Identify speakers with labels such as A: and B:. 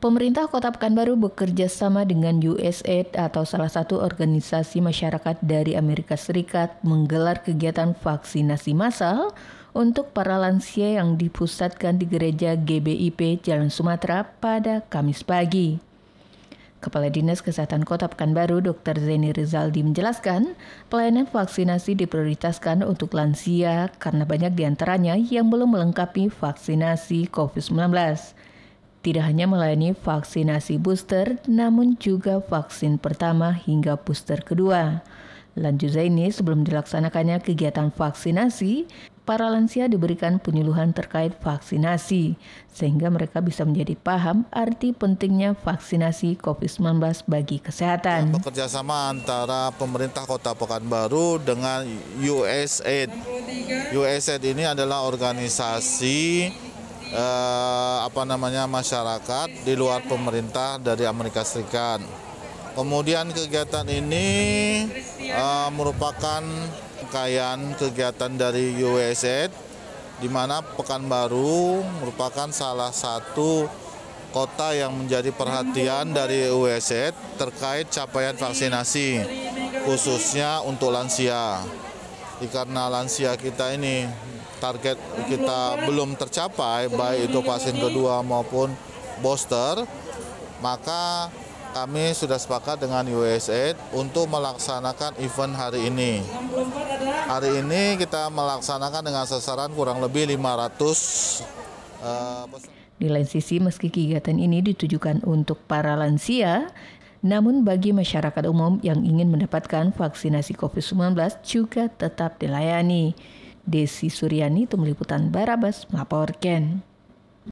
A: Pemerintah Kota Pekanbaru bekerja sama dengan USAID atau salah satu organisasi masyarakat dari Amerika Serikat menggelar kegiatan vaksinasi massal untuk para lansia yang dipusatkan di gereja GBIP Jalan Sumatera pada Kamis pagi. Kepala Dinas Kesehatan Kota Pekanbaru Dr. Zeni Rizaldi menjelaskan, pelayanan vaksinasi diprioritaskan untuk lansia karena banyak di antaranya yang belum melengkapi vaksinasi COVID-19 tidak hanya melayani vaksinasi booster, namun juga vaksin pertama hingga booster kedua. Lanjut ini sebelum dilaksanakannya kegiatan vaksinasi, para lansia diberikan penyuluhan terkait vaksinasi, sehingga mereka bisa menjadi paham arti pentingnya vaksinasi COVID-19 bagi kesehatan.
B: Bekerjasama antara pemerintah kota Pekanbaru dengan USAID. USAID ini adalah organisasi eh, apa namanya masyarakat di luar pemerintah dari Amerika Serikat. Kemudian kegiatan ini eh, merupakan rangkaian kegiatan dari USAID di mana Pekanbaru merupakan salah satu kota yang menjadi perhatian dari USAID terkait capaian vaksinasi khususnya untuk lansia. Karena lansia kita ini target kita belum tercapai baik itu vaksin kedua maupun booster maka kami sudah sepakat dengan USAID untuk melaksanakan event hari ini. Hari ini kita melaksanakan dengan sasaran kurang lebih 500
A: uh, Di lain sisi, meski kegiatan ini ditujukan untuk para lansia, namun bagi masyarakat umum yang ingin mendapatkan vaksinasi COVID-19 juga tetap dilayani. Desi Suryani, Tim Liputan Barabas, melaporkan.